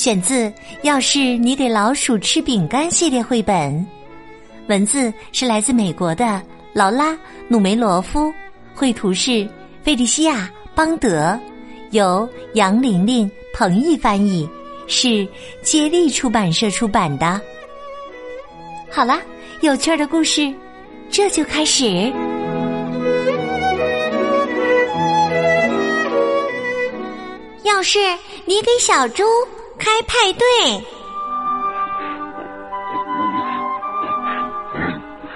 选自《要是你给老鼠吃饼干》系列绘本，文字是来自美国的。劳拉·努梅罗夫，绘图是费利西亚·邦德，由杨玲玲、彭毅翻译，是接力出版社出版的。好了，有趣儿的故事，这就开始。要是你给小猪开派对。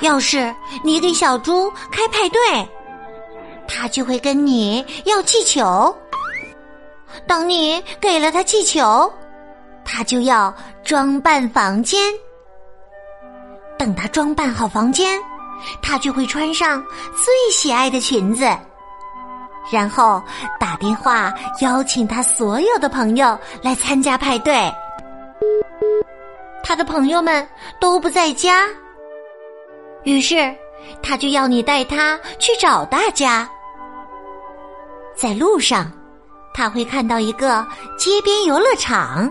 要是你给小猪开派对，他就会跟你要气球。等你给了他气球，他就要装扮房间。等他装扮好房间，他就会穿上最喜爱的裙子，然后打电话邀请他所有的朋友来参加派对。他的朋友们都不在家。于是，他就要你带他去找大家。在路上，他会看到一个街边游乐场，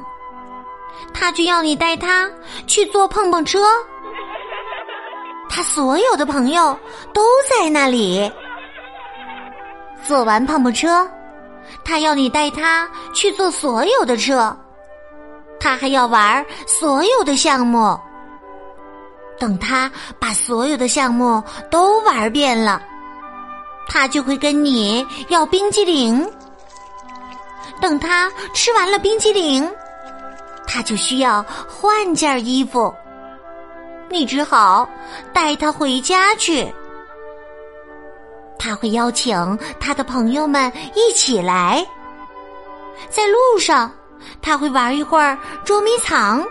他就要你带他去坐碰碰车。他所有的朋友都在那里。坐完碰碰车，他要你带他去坐所有的车，他还要玩所有的项目。等他把所有的项目都玩遍了，他就会跟你要冰激凌。等他吃完了冰激凌，他就需要换件衣服，你只好带他回家去。他会邀请他的朋友们一起来，在路上他会玩一会儿捉迷藏。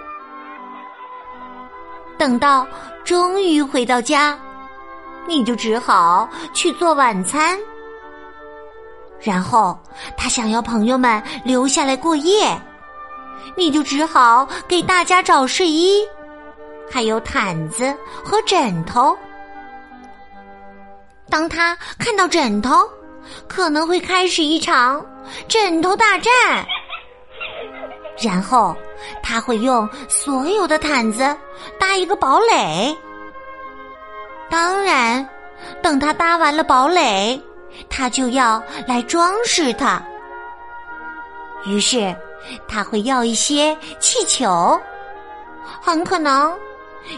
等到终于回到家，你就只好去做晚餐。然后他想要朋友们留下来过夜，你就只好给大家找睡衣，还有毯子和枕头。当他看到枕头，可能会开始一场枕头大战。然后他会用所有的毯子搭一个堡垒。当然，等他搭完了堡垒，他就要来装饰它。于是他会要一些气球。很可能，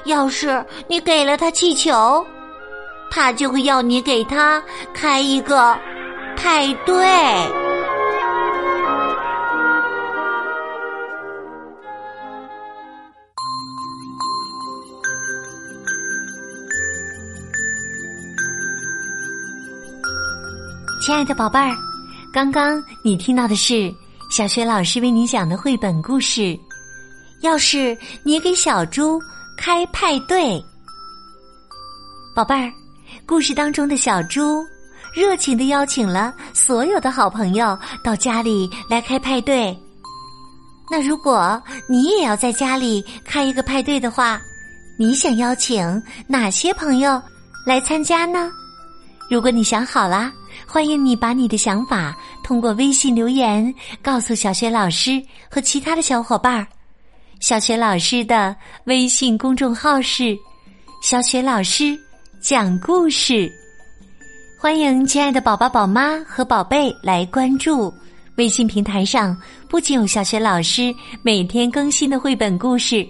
要是你给了他气球，他就会要你给他开一个派对。亲爱的宝贝儿，刚刚你听到的是小雪老师为你讲的绘本故事。要是你给小猪开派对，宝贝儿，故事当中的小猪热情的邀请了所有的好朋友到家里来开派对。那如果你也要在家里开一个派对的话，你想邀请哪些朋友来参加呢？如果你想好了。欢迎你把你的想法通过微信留言告诉小雪老师和其他的小伙伴儿。小雪老师的微信公众号是“小雪老师讲故事”，欢迎亲爱的宝宝、宝妈和宝贝来关注。微信平台上不仅有小学老师每天更新的绘本故事，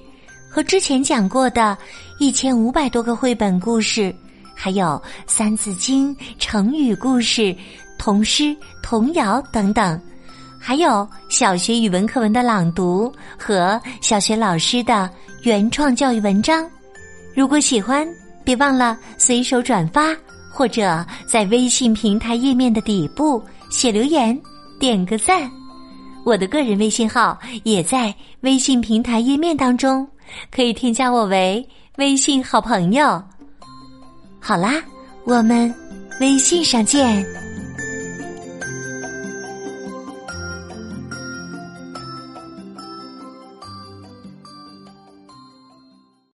和之前讲过的一千五百多个绘本故事。还有《三字经》、成语故事、童诗、童谣等等，还有小学语文课文的朗读和小学老师的原创教育文章。如果喜欢，别忘了随手转发，或者在微信平台页面的底部写留言，点个赞。我的个人微信号也在微信平台页面当中，可以添加我为微信好朋友。好啦，我们微信上见。